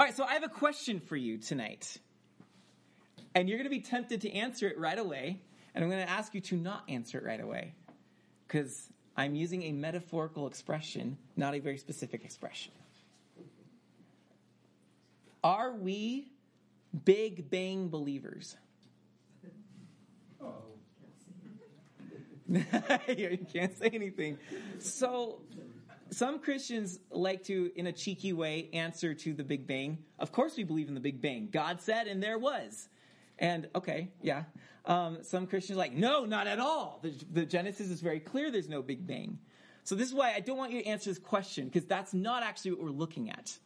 All right, so I have a question for you tonight. And you're going to be tempted to answer it right away. And I'm going to ask you to not answer it right away. Because I'm using a metaphorical expression, not a very specific expression. Are we big bang believers? Oh you can't say anything. So, some Christians like to, in a cheeky way, answer to the Big Bang. Of course, we believe in the Big Bang. God said, and there was. And okay, yeah. Um, some Christians like, no, not at all. The, the Genesis is very clear. There's no Big Bang. So this is why I don't want you to answer this question because that's not actually what we're looking at.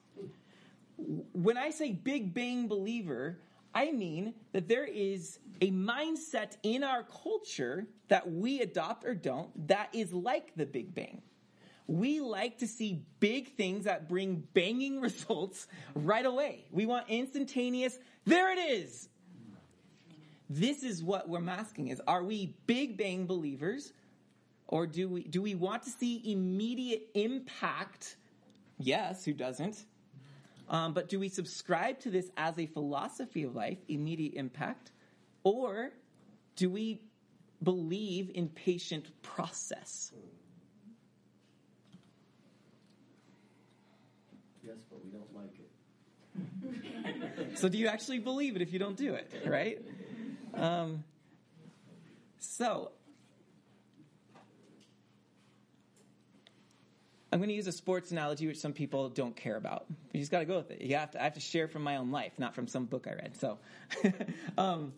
When I say Big Bang believer, I mean that there is a mindset in our culture that we adopt or don't that is like the Big Bang. We like to see big things that bring banging results right away. We want instantaneous, there it is. This is what we're asking is are we big bang believers or do we do we want to see immediate impact? Yes, who doesn't? Um, but do we subscribe to this as a philosophy of life, immediate impact? Or do we believe in patient process? Yes, but we don't like it. so do you actually believe it if you don't do it, right? Um, so I'm going to use a sports analogy, which some people don't care about. You just got to go with it. You have to. I have to share from my own life, not from some book I read. So, um,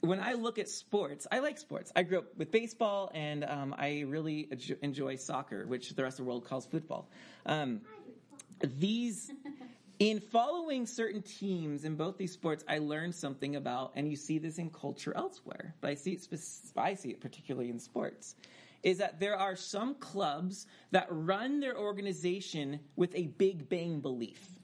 when I look at sports, I like sports. I grew up with baseball, and um, I really enjoy soccer, which the rest of the world calls football. Um, these, in following certain teams in both these sports, I learned something about, and you see this in culture elsewhere, but I see it. I see it particularly in sports is that there are some clubs that run their organization with a big bang belief.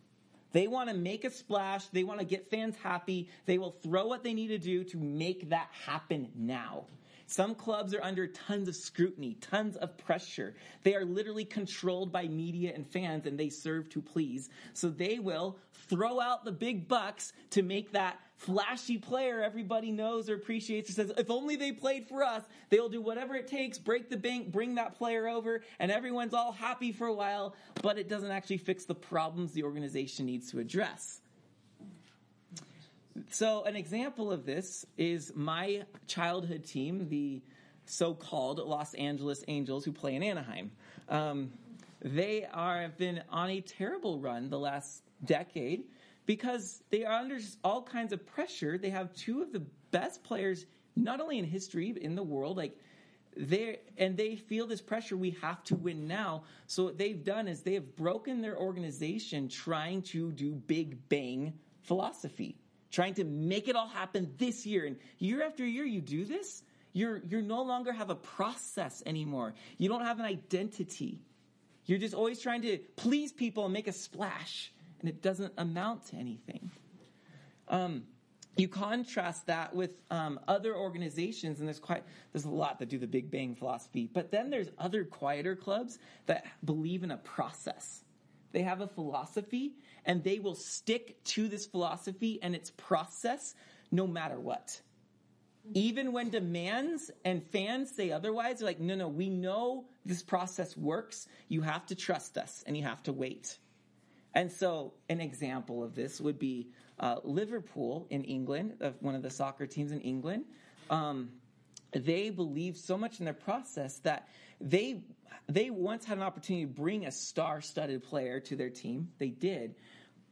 They want to make a splash. They want to get fans happy. They will throw what they need to do to make that happen now. Some clubs are under tons of scrutiny, tons of pressure. They are literally controlled by media and fans and they serve to please. So they will throw out the big bucks to make that flashy player everybody knows or appreciates or says, if only they played for us, they'll do whatever it takes, break the bank, bring that player over, and everyone's all happy for a while, but it doesn't actually fix the problems the organization needs to address. So, an example of this is my childhood team, the so called Los Angeles Angels, who play in Anaheim. Um, they are, have been on a terrible run the last decade because they are under all kinds of pressure. They have two of the best players, not only in history, but in the world. Like, they and they feel this pressure we have to win now so what they've done is they have broken their organization trying to do big bang philosophy trying to make it all happen this year. And year after year, you do this. You're, you no longer have a process anymore. You don't have an identity. You're just always trying to please people and make a splash, and it doesn't amount to anything. Um, you contrast that with um, other organizations, and there's quite there's a lot that do the Big Bang philosophy. But then there's other quieter clubs that believe in a process. They have a philosophy, and they will stick to this philosophy and its process no matter what. Even when demands and fans say otherwise, they're like, no, no, we know this process works. You have to trust us and you have to wait. And so, an example of this would be uh, Liverpool in England, of one of the soccer teams in England. Um, they believe so much in their process that they they once had an opportunity to bring a star-studded player to their team. They did,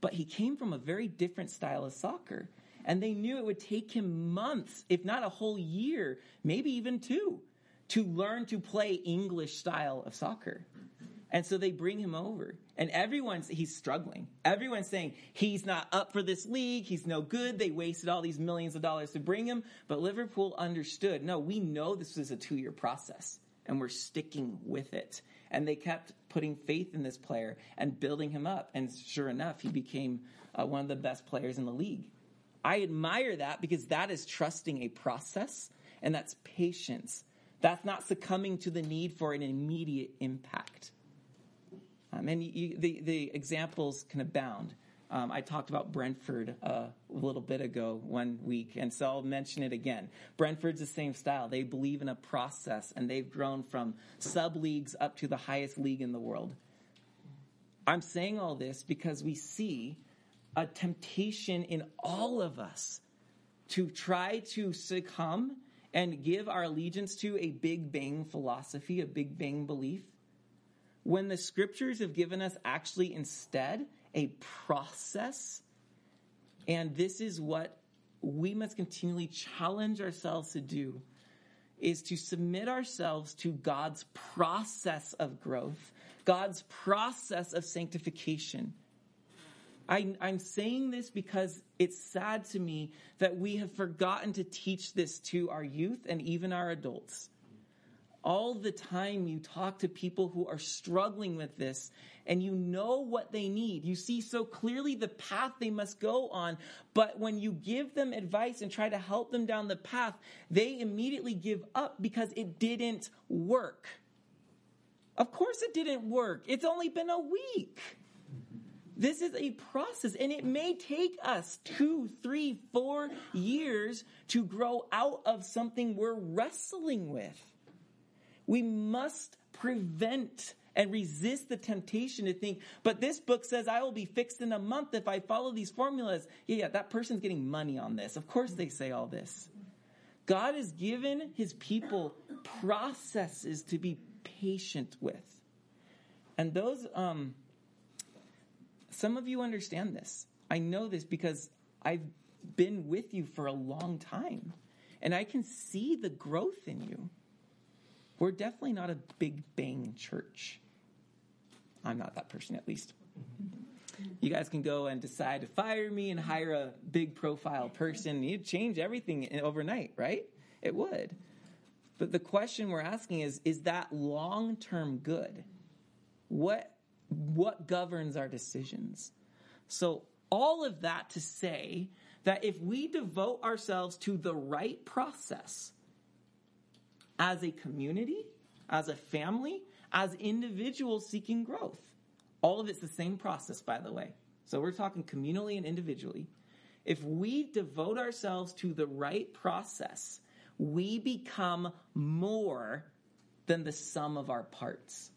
but he came from a very different style of soccer. And they knew it would take him months, if not a whole year, maybe even two, to learn to play English style of soccer. And so they bring him over. And everyone's, he's struggling. Everyone's saying he's not up for this league. He's no good. They wasted all these millions of dollars to bring him. But Liverpool understood no, we know this was a two year process and we're sticking with it. And they kept putting faith in this player and building him up. And sure enough, he became uh, one of the best players in the league. I admire that because that is trusting a process and that's patience. That's not succumbing to the need for an immediate impact. Um, and you, the, the examples can abound. Um, I talked about Brentford uh, a little bit ago, one week, and so I'll mention it again. Brentford's the same style. They believe in a process, and they've grown from sub leagues up to the highest league in the world. I'm saying all this because we see a temptation in all of us to try to succumb and give our allegiance to a Big Bang philosophy, a Big Bang belief, when the scriptures have given us actually instead a process. And this is what we must continually challenge ourselves to do is to submit ourselves to God's process of growth, God's process of sanctification. I, am saying this because it's sad to me that we have forgotten to teach this to our youth and even our adults. All the time you talk to people who are struggling with this and you know what they need. You see so clearly the path they must go on. But when you give them advice and try to help them down the path, they immediately give up because it didn't work. Of course it didn't work. It's only been a week. This is a process, and it may take us two, three, four years to grow out of something we're wrestling with. We must prevent and resist the temptation to think, but this book says I will be fixed in a month if I follow these formulas. Yeah, yeah, that person's getting money on this. Of course they say all this. God has given his people processes to be patient with. And those, um, some of you understand this. I know this because I've been with you for a long time. And I can see the growth in you. We're definitely not a big bang church. I'm not that person, at least. You guys can go and decide to fire me and hire a big profile person. You'd change everything overnight, right? It would. But the question we're asking is is that long term good? What, what governs our decisions? So, all of that to say that if we devote ourselves to the right process as a community, as a family, as individuals seeking growth. All of it's the same process, by the way. So we're talking communally and individually. If we devote ourselves to the right process, we become more than the sum of our parts.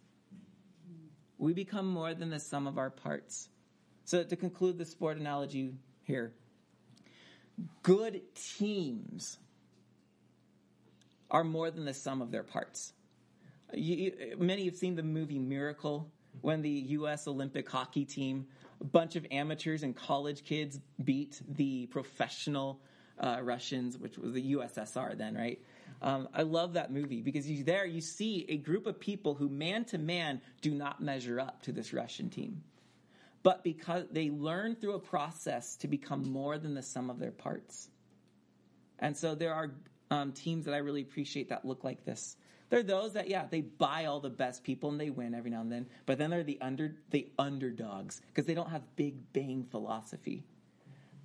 We become more than the sum of our parts. So to conclude the sport analogy here, good teams are more than the sum of their parts. You, many have seen the movie Miracle when the U.S. Olympic hockey team, a bunch of amateurs and college kids beat the professional uh, Russians, which was the USSR then, right? Um, I love that movie because you, there you see a group of people who man to man do not measure up to this Russian team. But because they learn through a process to become more than the sum of their parts. And so there are um, teams that I really appreciate that look like this. They're those that, yeah, they buy all the best people and they win every now and then. But then they're the under the underdogs because they don't have big bang philosophy.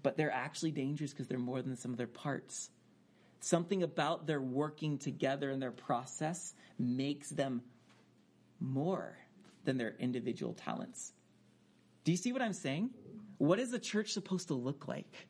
But they're actually dangerous because they're more than some of their parts. Something about their working together and their process makes them more than their individual talents. Do you see what I'm saying? What is the church supposed to look like?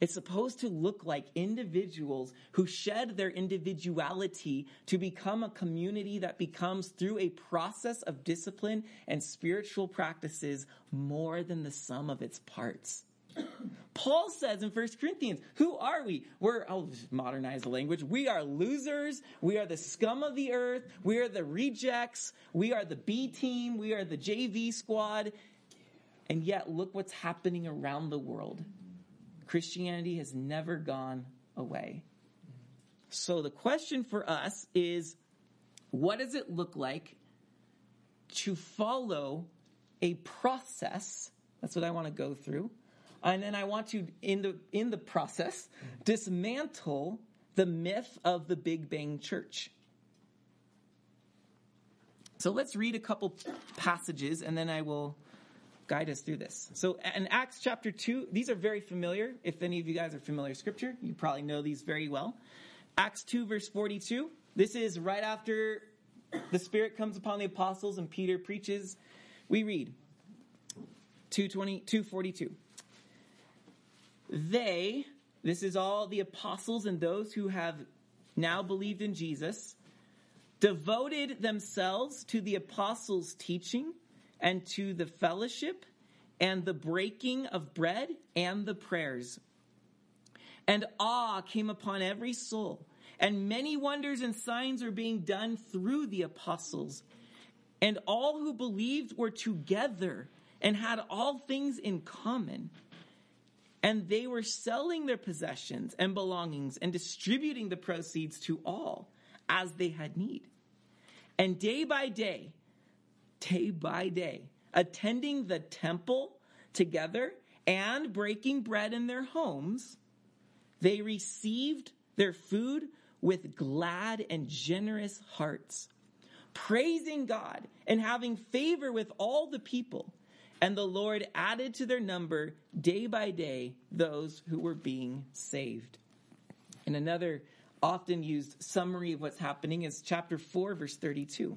It's supposed to look like individuals who shed their individuality to become a community that becomes, through a process of discipline and spiritual practices, more than the sum of its parts. Paul says in 1 Corinthians, who are we? We're, I'll modernize the language. We are losers. We are the scum of the earth. We are the rejects. We are the B team. We are the JV squad. And yet, look what's happening around the world. Christianity has never gone away. So the question for us is what does it look like to follow a process? That's what I want to go through. And then I want to, in the, in the process, dismantle the myth of the Big Bang Church. So let's read a couple passages and then I will guide us through this. So in Acts chapter 2, these are very familiar. If any of you guys are familiar scripture, you probably know these very well. Acts 2 verse 42. This is right after the Spirit comes upon the apostles and Peter preaches. We read, 220, 242. They, this is all the apostles and those who have now believed in Jesus, devoted themselves to the apostles' teaching and to the fellowship and the breaking of bread and the prayers. And awe came upon every soul, and many wonders and signs were being done through the apostles. And all who believed were together and had all things in common. And they were selling their possessions and belongings and distributing the proceeds to all as they had need. And day by day, day by day, attending the temple together and breaking bread in their homes, they received their food with glad and generous hearts, praising God and having favor with all the people. And the Lord added to their number day by day those who were being saved. And another often used summary of what's happening is chapter 4, verse 32.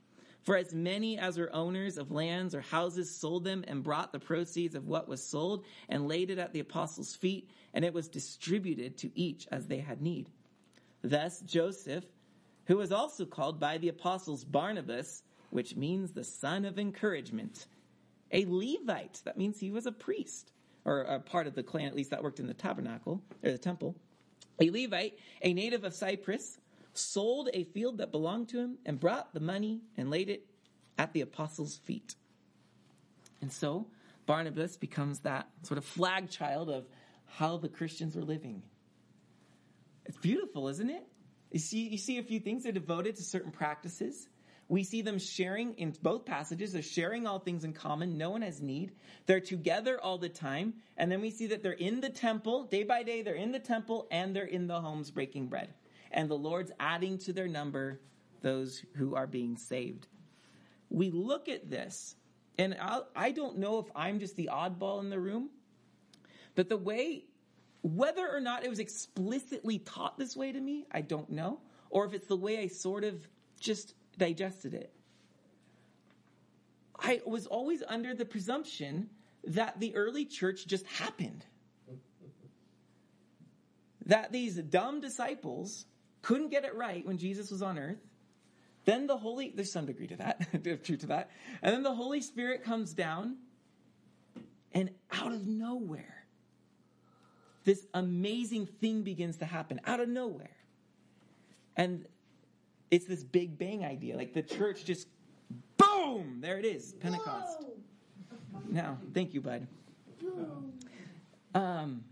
For as many as were owners of lands or houses sold them and brought the proceeds of what was sold and laid it at the apostles' feet, and it was distributed to each as they had need. Thus Joseph, who was also called by the apostles Barnabas, which means the son of encouragement, a Levite, that means he was a priest, or a part of the clan at least that worked in the tabernacle, or the temple, a Levite, a native of Cyprus, sold a field that belonged to him, and brought the money and laid it at the apostles' feet. And so Barnabas becomes that sort of flag child of how the Christians were living. It's beautiful, isn't it? You see, you see a few things. They're devoted to certain practices. We see them sharing in both passages. They're sharing all things in common. No one has need. They're together all the time. And then we see that they're in the temple. Day by day, they're in the temple and they're in the homes breaking bread and the Lord's adding to their number those who are being saved. We look at this, and I'll, I do not know if I'm just the oddball in the room, but the way, whether or not it was explicitly taught this way to me, I don't know, or if it's the way I sort of just digested it. I was always under the presumption that the early church just happened. That these dumb disciples couldn't get it right when Jesus was on earth. Then the Holy, there's some degree to that, true to that. And then the Holy Spirit comes down, and out of nowhere, this amazing thing begins to happen out of nowhere. And it's this big bang idea. Like the church just, boom, there it is, Pentecost. Whoa. Now, thank you, bud. Um,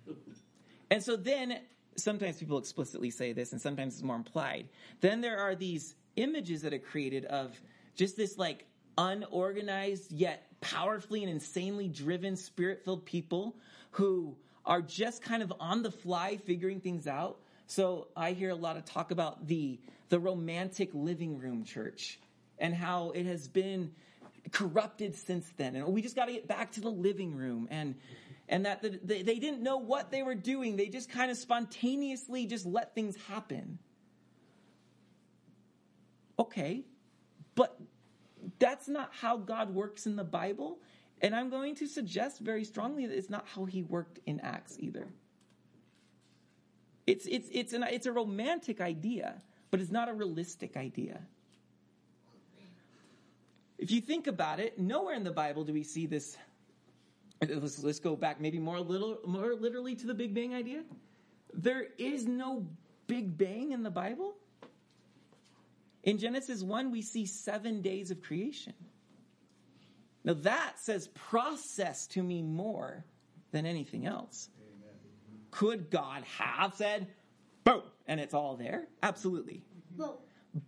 and so then sometimes people explicitly say this and sometimes it's more implied. Then there are these images that are created of just this like unorganized yet powerfully and insanely driven spirit filled people who are just kind of on the fly figuring things out. So I hear a lot of talk about the the romantic living room church and how it has been corrupted since then and we just got to get back to the living room and and that the, they, they didn't know what they were doing. They just kind of spontaneously just let things happen. Okay, but that's not how God works in the Bible. And I'm going to suggest very strongly that it's not how he worked in Acts either. It's, it's, it's, an, it's a romantic idea, but it's not a realistic idea. If you think about it, nowhere in the Bible do we see this let's, let's go back maybe more little more literally to the Big Bang idea. There is no Big Bang in the Bible. In Genesis 1, we see seven days of creation. Now that says process to me more than anything else. Amen. Could God have said, boom, and it's all there? Absolutely.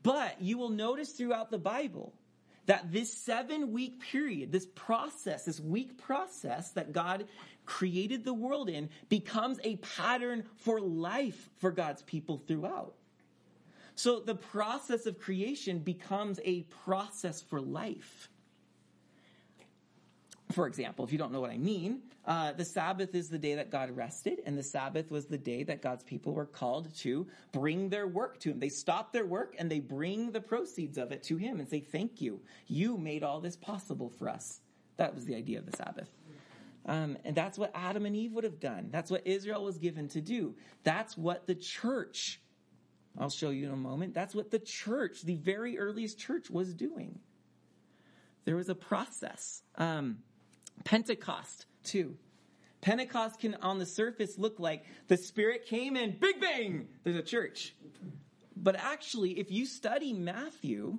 But you will notice throughout the Bible that this seven week period, this process, this week process that God created the world in, becomes a pattern for life for God's people throughout. So the process of creation becomes a process for life. For example, if you don't know what I mean, uh, the Sabbath is the day that God rested, and the Sabbath was the day that God's people were called to bring their work to Him. They stop their work and they bring the proceeds of it to Him and say, Thank you. You made all this possible for us. That was the idea of the Sabbath. Um, and that's what Adam and Eve would have done. That's what Israel was given to do. That's what the church, I'll show you in a moment, that's what the church, the very earliest church, was doing. There was a process. Um, Pentecost, too. Pentecost can, on the surface, look like the Spirit came and big bang, there's a church. But actually, if you study Matthew,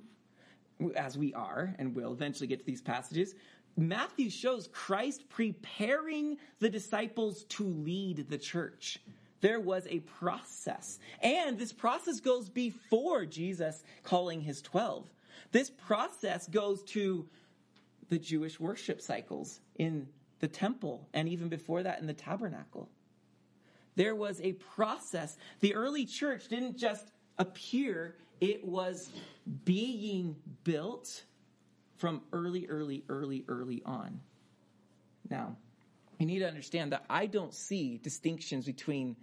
as we are, and we'll eventually get to these passages, Matthew shows Christ preparing the disciples to lead the church. There was a process. And this process goes before Jesus calling his 12. This process goes to the Jewish worship cycles in the temple and even before that in the tabernacle. There was a process. The early church didn't just appear, it was being built from early, early, early, early on. Now, you need to understand that I don't see distinctions between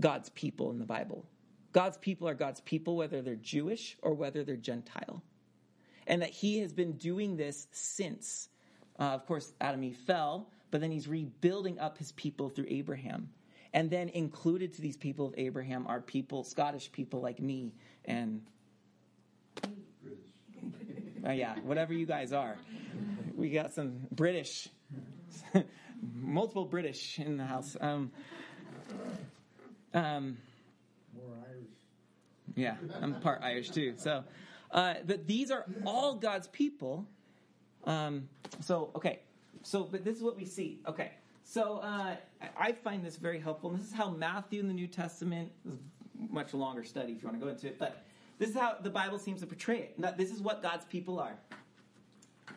God's people in the Bible. God's people are God's people, whether they're Jewish or whether they're Gentile. And that He has been doing this since. Uh, of course, Adam Eve fell, but then He's rebuilding up His people through Abraham. And then included to these people of Abraham are people, Scottish people like me and uh, yeah, whatever you guys are. We got some British, multiple British in the house. Um, um, More Irish. yeah, I'm part Irish too. So, uh, but these are all God's people. Um, so, okay. So, but this is what we see. Okay. So, uh, I find this very helpful. And this is how Matthew in the New Testament, is much longer study if you want to go into it, but this is how the Bible seems to portray it. Now, this is what God's people are.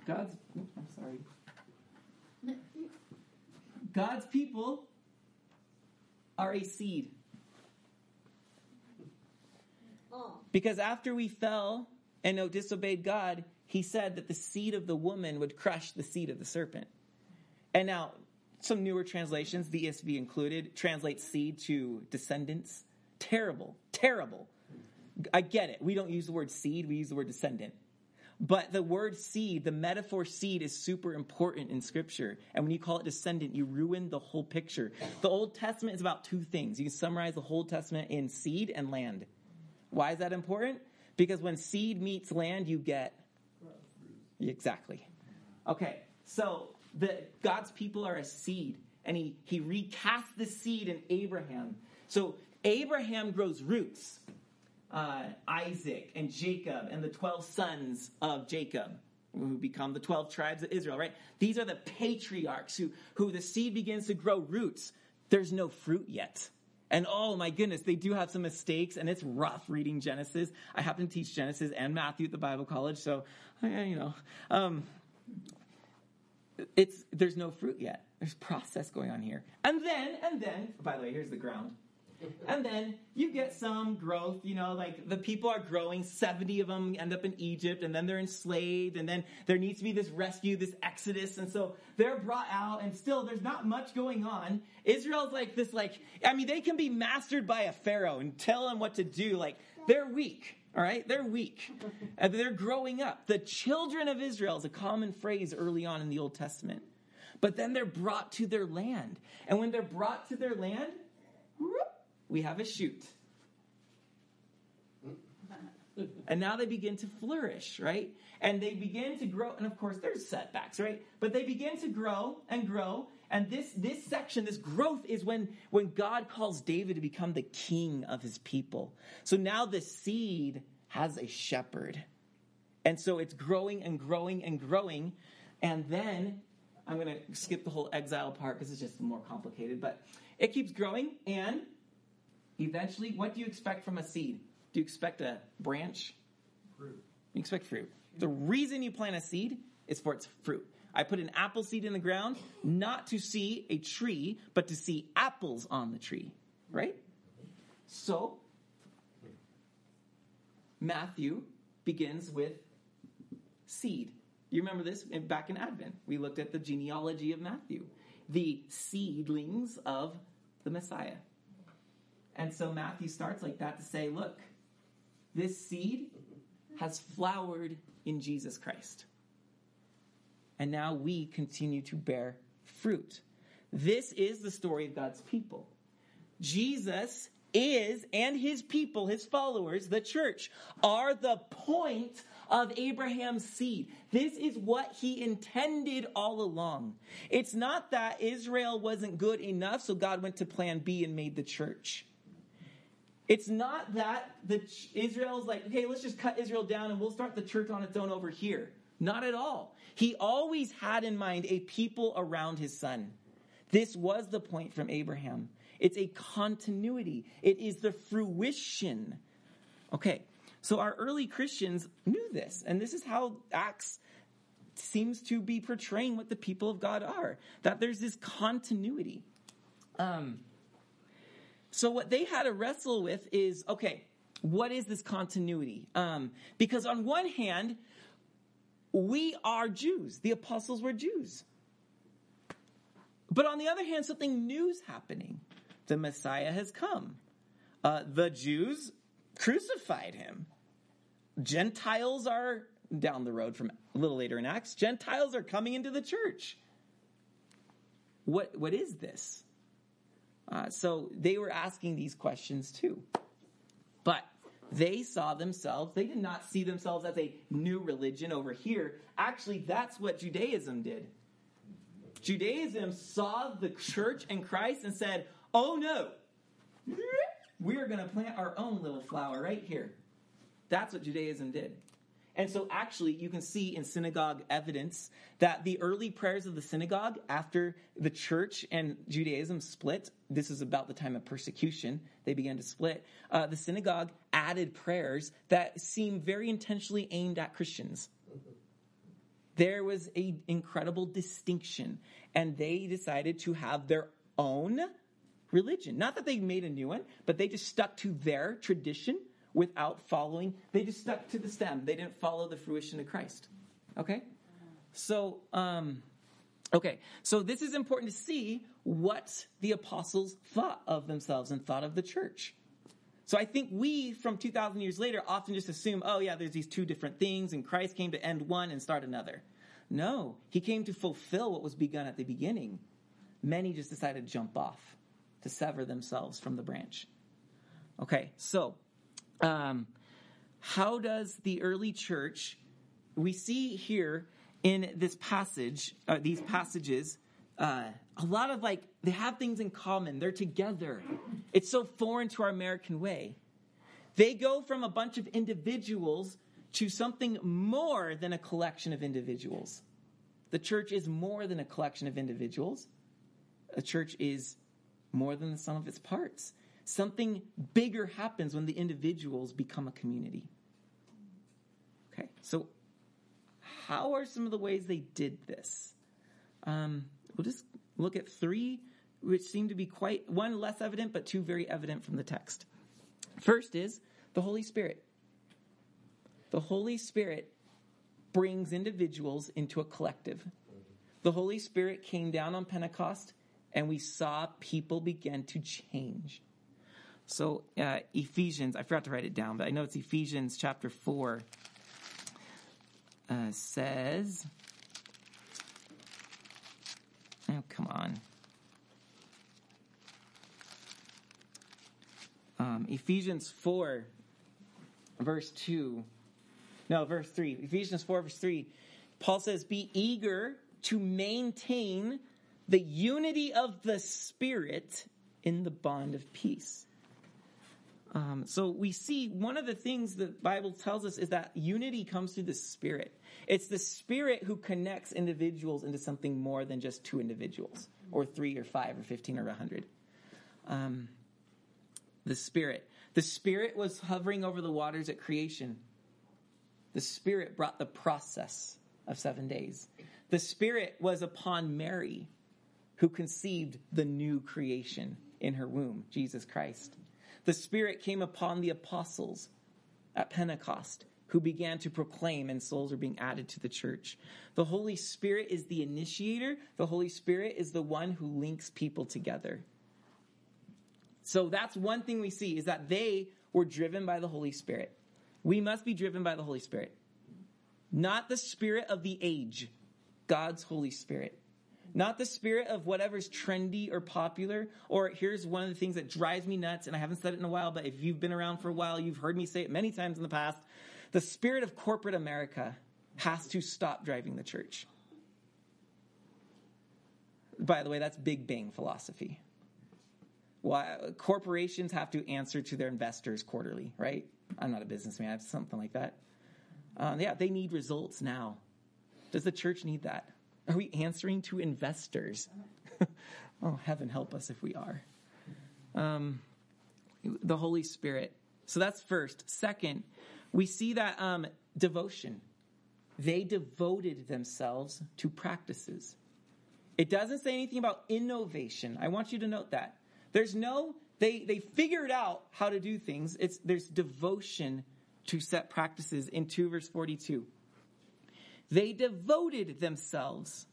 God's, I'm sorry. God's people are a seed. Because after we fell and disobeyed God, he said that the seed of the woman would crush the seed of the serpent. And now, some newer translations, the ESV included, translate seed to descendants. Terrible, terrible. I get it. We don't use the word seed, we use the word descendant. But the word seed, the metaphor seed, is super important in Scripture. And when you call it descendant, you ruin the whole picture. The Old Testament is about two things. You can summarize the whole Testament in seed and land. Why is that important? Because when seed meets land, you get. Exactly. Okay, so the God's people are a seed, and he, he recast the seed in Abraham. So Abraham grows roots uh, Isaac and Jacob and the 12 sons of Jacob who become the 12 tribes of Israel, right? These are the patriarchs who, who the seed begins to grow roots. There's no fruit yet. And oh my goodness, they do have some mistakes and it's rough reading Genesis. I happen to teach Genesis and Matthew at the Bible college, so, you know, um, it's, there's no fruit yet. There's process going on here. And then, and then, by the way, here's the ground and then you get some growth, you know, like the people are growing, 70 of them end up in Egypt, and then they're enslaved, and then there needs to be this rescue, this exodus, and so they're brought out, and still there's not much going on. Israel's like this, like, I mean, they can be mastered by a pharaoh and tell them what to do, like, they're weak. All right, they're weak. And uh, they're growing up. The children of Israel is a common phrase early on in the Old Testament. But then they're brought to their land. And when they're brought to their land, whoop, we have a shoot. And now they begin to flourish, right? And they begin to grow, and of course there's setbacks, right? But they begin to grow and grow. And this this section, this growth is when when God calls David to become the king of his people. So now the seed has a shepherd. And so it's growing and growing and growing. And then I'm going to skip the whole exile part because it's just more complicated, but it keeps growing and Eventually, what do you expect from a seed? Do you expect a branch? Fruit. You expect fruit. The reason you plant a seed is for its fruit. I put an apple seed in the ground not to see a tree, but to see apples on the tree, right? So, Matthew begins with seed. You remember this back in Advent? We looked at the genealogy of Matthew, the seedlings of the Messiah. And so Matthew starts like that to say, look, this seed has flowered in Jesus Christ. And now we continue to bear fruit. This is the story of God's people. Jesus is, and his people, his followers, the church, are the point of Abraham's seed. This is what he intended all along. It's not that Israel wasn't good enough, so God went to plan B and made the church. It's not that the Israel's like, okay, let's just cut Israel down and we'll start the church on its own over here. Not at all. He always had in mind a people around his son. This was the point from Abraham. It's a continuity. It is the fruition. Okay, so our early Christians knew this, and this is how Acts seems to be portraying what the people of God are. That there's this continuity. Um, so what they had to wrestle with is okay, what is this continuity? Um, because on one hand, we are Jews. The apostles were Jews. But on the other hand, something new is happening. The Messiah has come. Uh, the Jews crucified him. Gentiles are down the road from a little later in Acts. Gentiles are coming into the church. What, what is this? Uh, so they were asking these questions too. But they saw themselves, they did not see themselves as a new religion over here. Actually, that's what Judaism did. Judaism saw the church and Christ and said, oh no, we're going to plant our own little flower right here. That's what Judaism did. And so, actually, you can see in synagogue evidence that the early prayers of the synagogue after the church and Judaism split, this is about the time of persecution, they began to split. Uh, the synagogue added prayers that seem very intentionally aimed at Christians. There was an incredible distinction, and they decided to have their own religion. Not that they made a new one, but they just stuck to their tradition without following. They just stuck to the stem. They didn't follow the fruition of Christ. Okay? So, um, okay. So this is important to see what the apostles thought of themselves and thought of the church. So I think we, from 2,000 years later, often just assume, oh yeah, there's these two different things, and Christ came to end one and start another. No, he came to fulfill what was begun at the beginning. Many just decided to jump off, to sever themselves from the branch. Okay, so um, how does the early church, we see here in this passage, uh, these passages, uh, a lot of like, they have things in common. They're together. It's so foreign to our American way. They go from a bunch of individuals to something more than a collection of individuals. The church is more than a collection of individuals. A church is more than the sum of its parts. Something bigger happens when the individuals become a community. Okay, so how are some of the ways they did this? Um, we'll just look at three, which seem to be quite, one less evident, but two very evident from the text. First is the Holy Spirit. The Holy Spirit brings individuals into a collective. The Holy Spirit came down on Pentecost, and we saw people begin to change. So, uh, Ephesians, I forgot to write it down, but I know it's Ephesians chapter 4, uh, says, oh, come on. Um, Ephesians 4, verse 2. No, verse 3. Ephesians 4, verse 3. Paul says, Be eager to maintain the unity of the Spirit in the bond of peace. Um, so we see one of the things the Bible tells us is that unity comes through the Spirit. It's the Spirit who connects individuals into something more than just two individuals, or three, or five, or fifteen, or a hundred. Um, the Spirit. The Spirit was hovering over the waters at creation. The Spirit brought the process of seven days. The Spirit was upon Mary, who conceived the new creation in her womb, Jesus Christ. The Spirit came upon the apostles at Pentecost, who began to proclaim, and souls are being added to the church. The Holy Spirit is the initiator, the Holy Spirit is the one who links people together. So that's one thing we see is that they were driven by the Holy Spirit. We must be driven by the Holy Spirit, not the spirit of the age, God's Holy Spirit. Not the spirit of whatever's trendy or popular, or here's one of the things that drives me nuts, and I haven't said it in a while, but if you've been around for a while, you've heard me say it many times in the past. The spirit of corporate America has to stop driving the church. By the way, that's Big Bang philosophy. Why corporations have to answer to their investors quarterly, right? I'm not a businessman, I have something like that. Um, yeah, they need results now. Does the church need that? Are we answering to investors? oh, heaven help us if we are. Um, the Holy Spirit. So that's first. Second, we see that um, devotion. They devoted themselves to practices. It doesn't say anything about innovation. I want you to note that. There's no, they, they figured out how to do things. It's, there's devotion to set practices in 2 verse 42. They devoted themselves.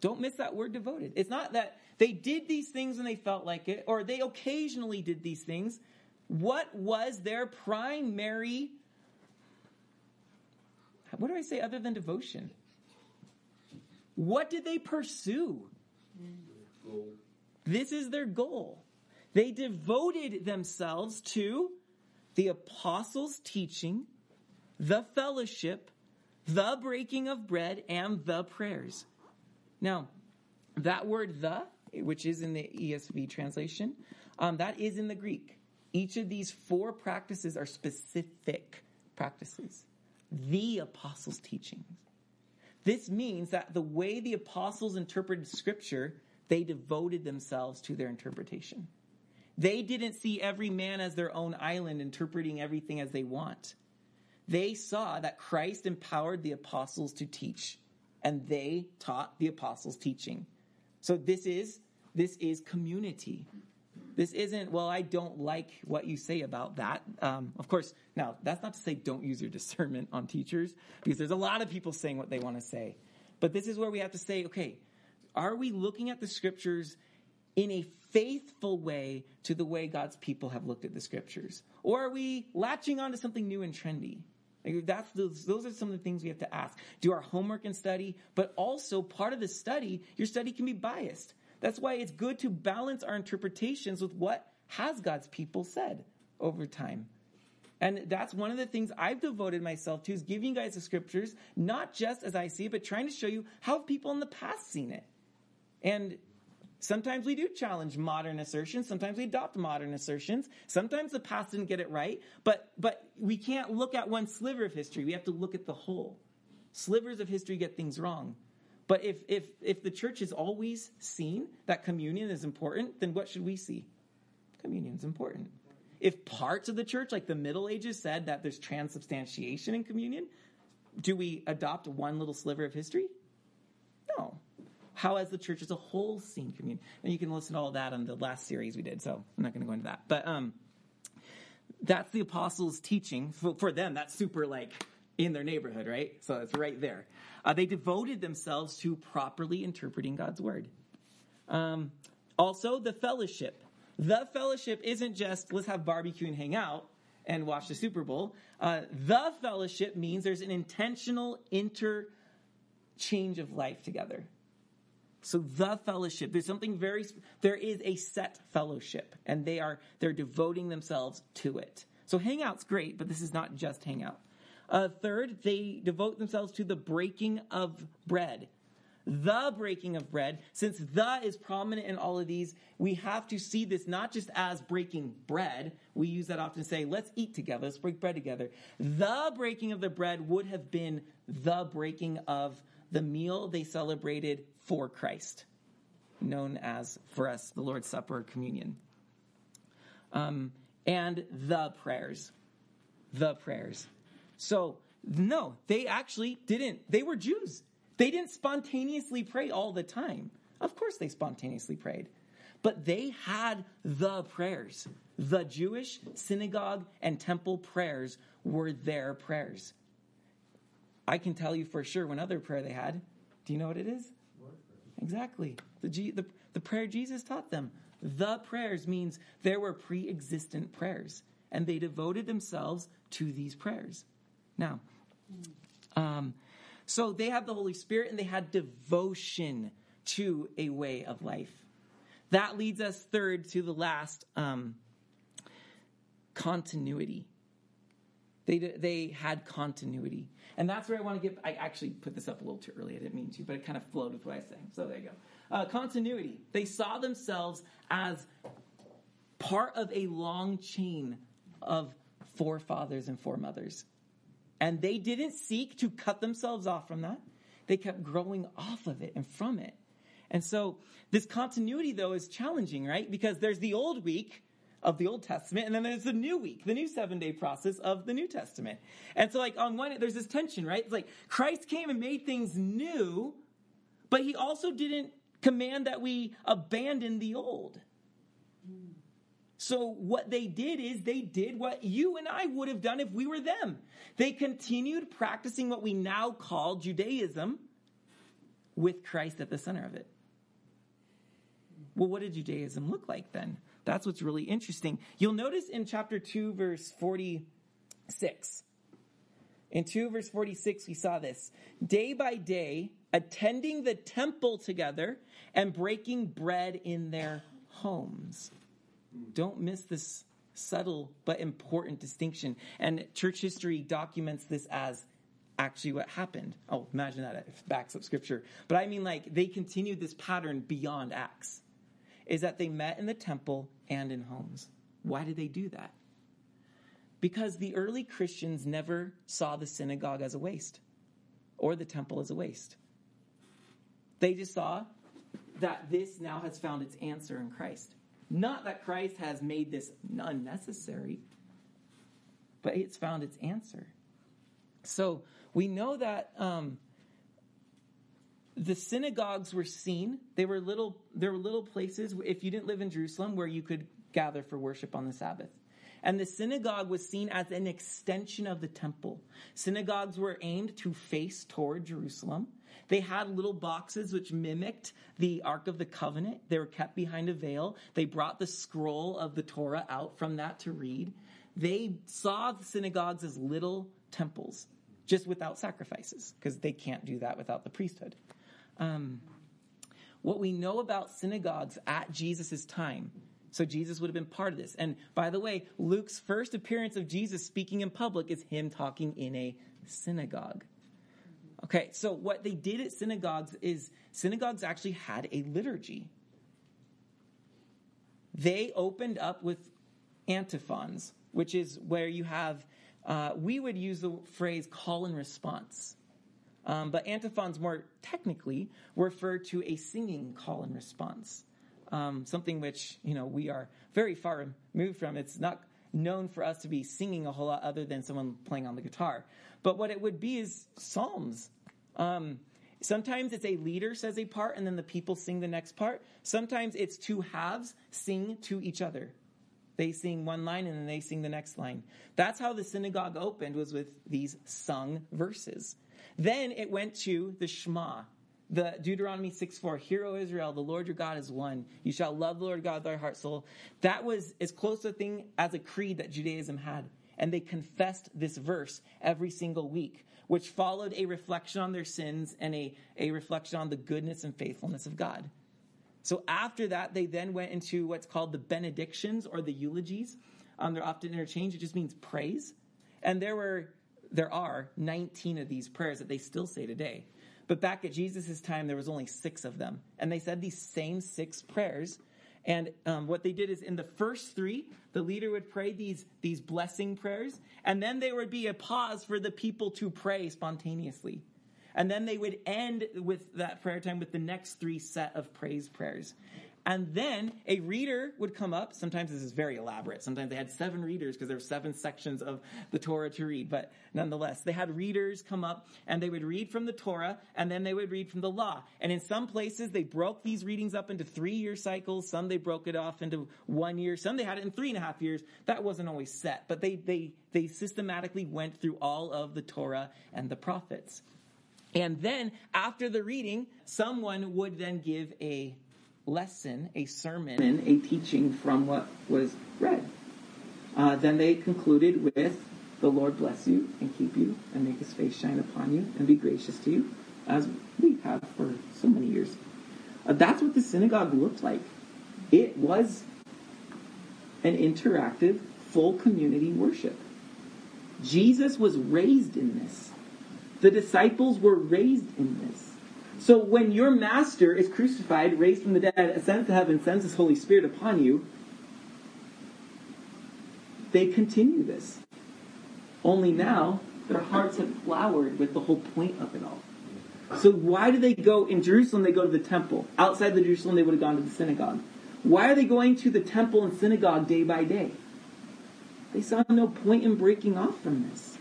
Don't miss that word devoted. It's not that they did these things when they felt like it, or they occasionally did these things. What was their primary, what do I say other than devotion? What did they pursue? This is their goal. They devoted themselves to the apostles' teaching, the fellowship, the breaking of bread, and the prayers. Now, that word the, which is in the ESV translation, um, that is in the Greek. Each of these four practices are specific practices. The apostles' teachings. This means that the way the apostles interpreted scripture, they devoted themselves to their interpretation. They didn't see every man as their own island, interpreting everything as they want. They saw that Christ empowered the apostles to teach, and they taught the apostles' teaching. So this is this is community. This isn't, well, I don't like what you say about that. Um, of course, now, that's not to say don't use your discernment on teachers, because there's a lot of people saying what they want to say. But this is where we have to say, okay, are we looking at the scriptures in a faithful way to the way God's people have looked at the scriptures? Or are we latching on to something new and trendy? Like that's those, those are some of the things we have to ask. Do our homework and study, but also part of the study, your study can be biased. That's why it's good to balance our interpretations with what has God's people said over time. And that's one of the things I've devoted myself to is giving you guys the scriptures, not just as I see it, but trying to show you how people in the past seen it. And sometimes we do challenge modern assertions, sometimes we adopt modern assertions, sometimes the past didn't get it right, but but we can't look at one sliver of history. We have to look at the whole. Slivers of history get things wrong. But if, if, if the church has always seen that communion is important, then what should we see? Communion is important. If parts of the church, like the Middle Ages, said that there's transubstantiation in communion, do we adopt one little sliver of history? No. How has the church as a whole seen communion? And you can listen to all that on the last series we did, so I'm not going to go into that. But um, that's the apostles' teaching. For, for them, that's super like in their neighborhood, right? So it's right there. Uh, they devoted themselves to properly interpreting God's word. Um, also, the fellowship. The fellowship isn't just let's have barbecue and hang out and watch the Super Bowl. Uh, the fellowship means there's an intentional interchange of life together. So the fellowship, there's something very, there is a set fellowship, and they are they're devoting themselves to it. So hangout's great, but this is not just hangout. Uh, third, they devote themselves to the breaking of bread. The breaking of bread. Since the is prominent in all of these, we have to see this not just as breaking bread. We use that often to say, let's eat together, let's break bread together. The breaking of the bread would have been the breaking of the meal they celebrated for Christ, known as, for us, the Lord's Supper or communion. Um, and the prayers. The prayers. So, no, they actually didn't. They were Jews. They didn't spontaneously pray all the time. Of course, they spontaneously prayed. But they had the prayers. The Jewish synagogue and temple prayers were their prayers. I can tell you for sure one other prayer they had. Do you know what it is? Exactly. The, G, the, the prayer Jesus taught them. The prayers means there were pre existent prayers, and they devoted themselves to these prayers. Now, um, so they had the Holy Spirit and they had devotion to a way of life. That leads us third to the last um, continuity. They, they had continuity. And that's where I want to give. I actually put this up a little too early. I didn't mean to, but it kind of flowed with what I was saying. So there you go. Uh, continuity. They saw themselves as part of a long chain of forefathers and foremothers. And they didn't seek to cut themselves off from that. They kept growing off of it and from it. And so this continuity, though, is challenging, right? Because there's the old week of the Old Testament, and then there's the new week, the new seven day process of the New Testament. And so, like, on one, there's this tension, right? It's like Christ came and made things new, but he also didn't command that we abandon the old. So, what they did is they did what you and I would have done if we were them. They continued practicing what we now call Judaism with Christ at the center of it. Well, what did Judaism look like then? That's what's really interesting. You'll notice in chapter 2, verse 46. In 2 verse 46, we saw this. Day by day, attending the temple together and breaking bread in their homes. Don't miss this subtle but important distinction. And church history documents this as actually what happened. Oh, imagine that if backs up scripture. But I mean, like, they continued this pattern beyond Acts is that they met in the temple and in homes. Why did they do that? Because the early Christians never saw the synagogue as a waste or the temple as a waste. They just saw that this now has found its answer in Christ. Not that Christ has made this unnecessary, but it's found its answer. So we know that um, the synagogues were seen. They were little, there were little places, if you didn't live in Jerusalem, where you could gather for worship on the Sabbath. And the synagogue was seen as an extension of the temple. Synagogues were aimed to face toward Jerusalem. They had little boxes which mimicked the Ark of the Covenant. They were kept behind a veil. They brought the scroll of the Torah out from that to read. They saw the synagogues as little temples, just without sacrifices, because they can't do that without the priesthood. Um, what we know about synagogues at Jesus' time. So Jesus would have been part of this. And by the way, Luke's first appearance of Jesus speaking in public is him talking in a synagogue. Okay, so what they did at synagogues is synagogues actually had a liturgy. They opened up with antiphons, which is where you have, uh, we would use the phrase call and response. Um, but antiphons more technically refer to a singing call and response, um, something which you know we are very far removed from. It's not known for us to be singing a whole lot other than someone playing on the guitar. But what it would be is psalms. Um, sometimes it's a leader says a part and then the people sing the next part. Sometimes it's two halves sing to each other. They sing one line and then they sing the next line. That's how the synagogue opened was with these sung verses. Then it went to the Shema, the Deuteronomy 6 4, Hear, O Israel, the Lord your God is one. You shall love the Lord God with thy heart, soul. That was as close a thing as a creed that Judaism had. And they confessed this verse every single week, which followed a reflection on their sins and a, a reflection on the goodness and faithfulness of God. So after that, they then went into what's called the benedictions or the eulogies. Um, they're often interchanged. It just means praise. And there were there are 19 of these prayers that they still say today. But back at Jesus' time, there was only six of them. And they said these same six prayers. And um, what they did is in the first three, the leader would pray these, these blessing prayers. And then there would be a pause for the people to pray spontaneously. And then they would end with that prayer time with the next three set of praise prayers. And then a reader would come up. Sometimes this is very elaborate. Sometimes they had seven readers because there were seven sections of the Torah to read. But nonetheless, they had readers come up and they would read from the Torah and then they would read from the law. And in some places, they broke these readings up into three year cycles. Some they broke it off into one year. Some they had it in three and a half years. That wasn't always set, but they, they, they systematically went through all of the Torah and the prophets. And then after the reading, someone would then give a lesson, a sermon, a teaching from what was read. Uh, then they concluded with, The Lord bless you and keep you and make his face shine upon you and be gracious to you, as we have for so many years. Uh, that's what the synagogue looked like. It was an interactive, full community worship. Jesus was raised in this. The disciples were raised in this. So when your master is crucified, raised from the dead, ascends to heaven, sends his Holy Spirit upon you, they continue this. Only now, their hearts have flowered with the whole point of it all. So why do they go in Jerusalem? They go to the temple. Outside the Jerusalem, they would have gone to the synagogue. Why are they going to the temple and synagogue day by day? They saw no point in breaking off from this.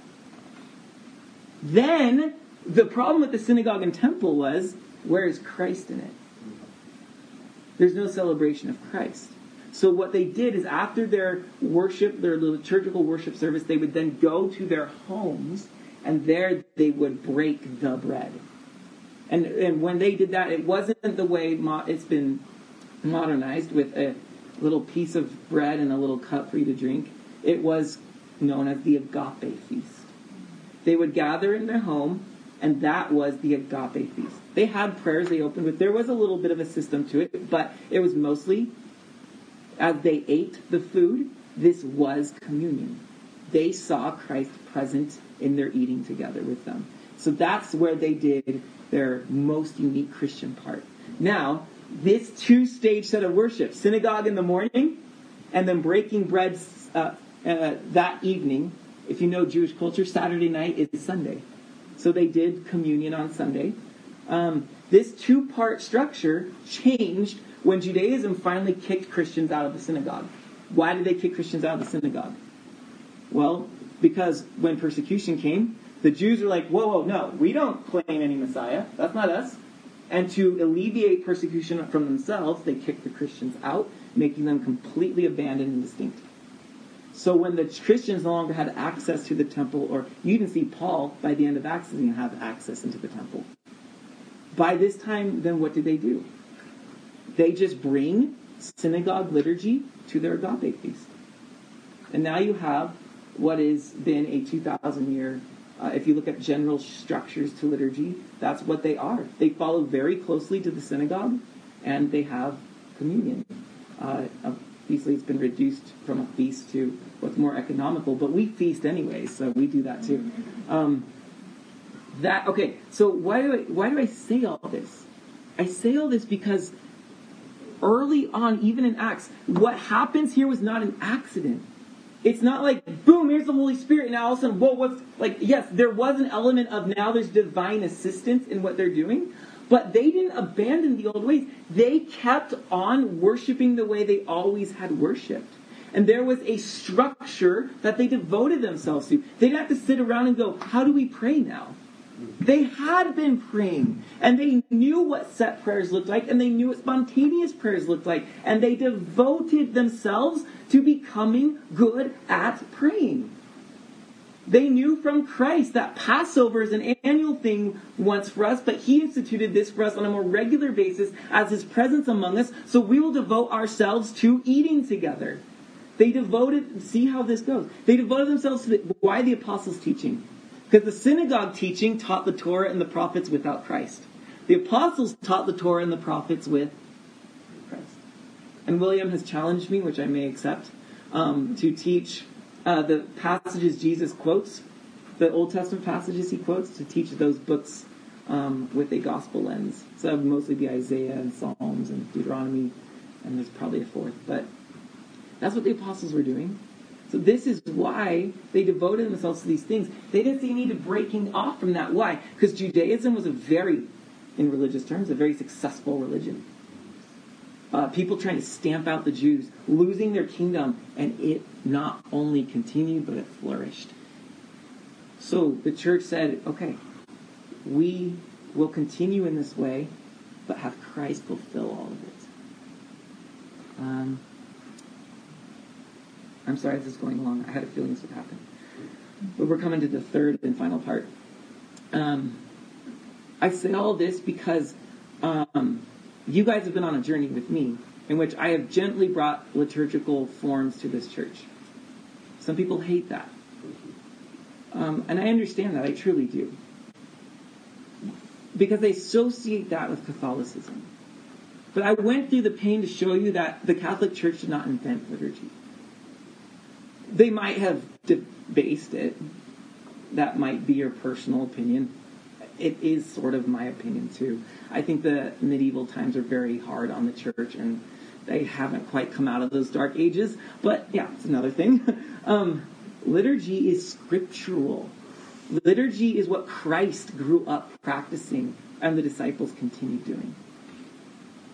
Then the problem with the synagogue and temple was where is Christ in it? There's no celebration of Christ. So what they did is after their worship, their liturgical worship service, they would then go to their homes and there they would break the bread. And, and when they did that, it wasn't the way mo- it's been modernized with a little piece of bread and a little cup for you to drink. It was known as the agape feast. They would gather in their home and that was the agape feast. They had prayers they opened with. There was a little bit of a system to it, but it was mostly as they ate the food, this was communion. They saw Christ present in their eating together with them. So that's where they did their most unique Christian part. Now, this two stage set of worship, synagogue in the morning, and then breaking bread uh, uh, that evening. If you know Jewish culture, Saturday night is Sunday. So they did communion on Sunday. Um, this two part structure changed when Judaism finally kicked Christians out of the synagogue. Why did they kick Christians out of the synagogue? Well, because when persecution came, the Jews were like, whoa, whoa, no, we don't claim any Messiah. That's not us. And to alleviate persecution from themselves, they kicked the Christians out, making them completely abandoned and distinct. So when the Christians no longer had access to the temple, or you even see Paul by the end of Acts doesn't have access into the temple. By this time, then what did they do? They just bring synagogue liturgy to their agape feast. And now you have what has been a 2,000 year, uh, if you look at general structures to liturgy, that's what they are. They follow very closely to the synagogue, and they have communion. Uh, obviously, it's been reduced from a feast to what's more economical, but we feast anyway, so we do that too. Um, that okay. So why do I why do I say all this? I say all this because early on, even in Acts, what happens here was not an accident. It's not like boom, here's the Holy Spirit, and now all of a sudden, whoa, what's like? Yes, there was an element of now there's divine assistance in what they're doing, but they didn't abandon the old ways. They kept on worshiping the way they always had worshipped. And there was a structure that they devoted themselves to. They didn't have to sit around and go, how do we pray now? They had been praying, and they knew what set prayers looked like, and they knew what spontaneous prayers looked like, and they devoted themselves to becoming good at praying. They knew from Christ that Passover is an annual thing once for us, but He instituted this for us on a more regular basis as His presence among us, so we will devote ourselves to eating together. They devoted, see how this goes. They devoted themselves to the, why the apostles' teaching? Because the synagogue teaching taught the Torah and the prophets without Christ. The apostles taught the Torah and the prophets with Christ. And William has challenged me, which I may accept, um, to teach uh, the passages Jesus quotes, the Old Testament passages he quotes, to teach those books um, with a gospel lens. So that would mostly be Isaiah and Psalms and Deuteronomy, and there's probably a fourth. But that's what the apostles were doing. So this is why they devoted themselves to these things. They didn't see any need of breaking off from that. Why? Because Judaism was a very, in religious terms, a very successful religion. Uh, people trying to stamp out the Jews, losing their kingdom, and it not only continued, but it flourished. So the church said, okay, we will continue in this way, but have Christ fulfill all of it. Um, I'm sorry this is going long. I had a feeling this would happen. But we're coming to the third and final part. Um, I say all this because um, you guys have been on a journey with me in which I have gently brought liturgical forms to this church. Some people hate that. Um, and I understand that. I truly do. Because they associate that with Catholicism. But I went through the pain to show you that the Catholic Church did not invent liturgy. They might have debased it. That might be your personal opinion. It is sort of my opinion too. I think the medieval times are very hard on the church and they haven't quite come out of those dark ages. But yeah, it's another thing. Um, liturgy is scriptural. Liturgy is what Christ grew up practicing and the disciples continued doing.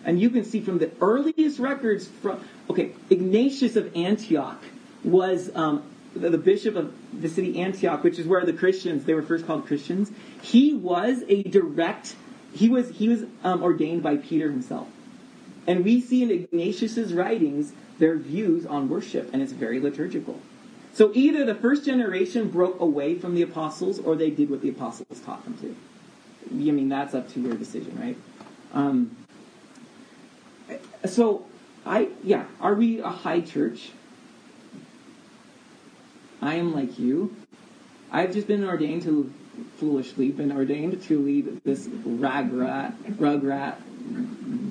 And you can see from the earliest records from, okay, Ignatius of Antioch was um, the, the, bishop of the city Antioch, which is where the Christians, they were first called Christians. He was a direct, he was, he was um, ordained by Peter himself. And we see in Ignatius's writings their views on worship, and it's very liturgical. So either the first generation broke away from the apostles, or they did what the apostles taught them to. I mean, that's up to your decision, right? Um, so, I yeah, are we a high church? I am like you. I've just been ordained to foolishly been ordained to lead this rag rat, rug rat,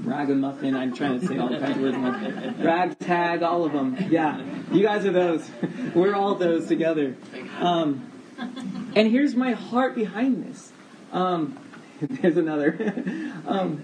ragamuffin. I'm trying to say all kinds of words. Ragtag, all of them. Yeah, you guys are those. We're all those together. Um, and here's my heart behind this. Um, there's another. um,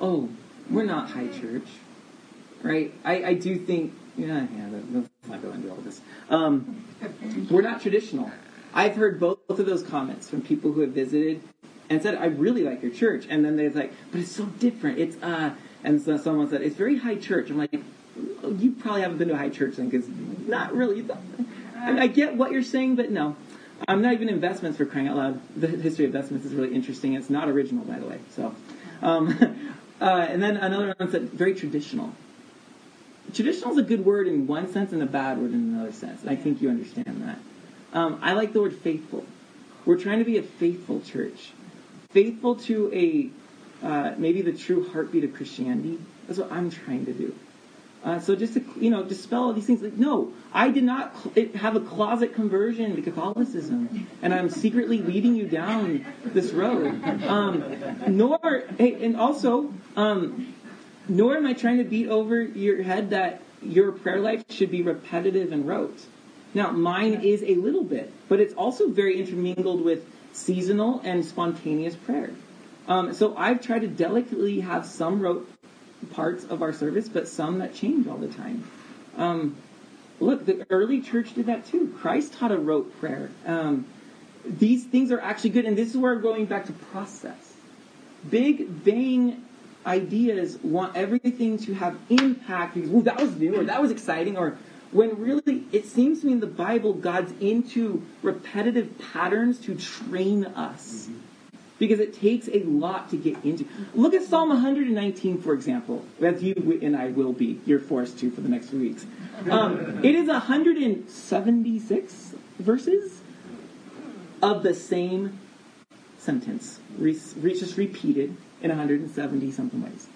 oh, we're not high church, right? I, I do think, yeah, yeah, let's not go into all this. Um, we're not traditional. I've heard both of those comments from people who have visited and said, I really like your church. And then they're like, but it's so different. It's, uh, and so someone said, it's very high church. I'm like, oh, you probably haven't been to a high church then, because not really. And I get what you're saying, but no. I'm not even in vestments for crying out loud. The history of investments is really interesting. It's not original, by the way. So, um, uh, and then another one said very traditional. Traditional is a good word in one sense and a bad word in another sense. I think you understand that. Um, I like the word faithful. We're trying to be a faithful church faithful to a uh, maybe the true heartbeat of Christianity. That's what I'm trying to do. Uh, so just to you know dispel all these things. Like no, I did not have a closet conversion to Catholicism, and I'm secretly leading you down this road. Um, nor and also um, nor am I trying to beat over your head that your prayer life should be repetitive and rote. Now mine is a little bit, but it's also very intermingled with seasonal and spontaneous prayer. Um, so I've tried to delicately have some rote parts of our service, but some that change all the time. Um, look, the early church did that too. Christ taught a rote prayer. Um, these things are actually good, and this is where we're going back to process. Big, vain ideas want everything to have impact because, well, that was new, or that was exciting, or when really it seems to me in the Bible, God's into repetitive patterns to train us. Because it takes a lot to get into. Look at Psalm 119, for example. As you and I will be. You're forced to for the next few weeks. Um, it is 176 verses of the same sentence, re- just repeated in 170 something ways.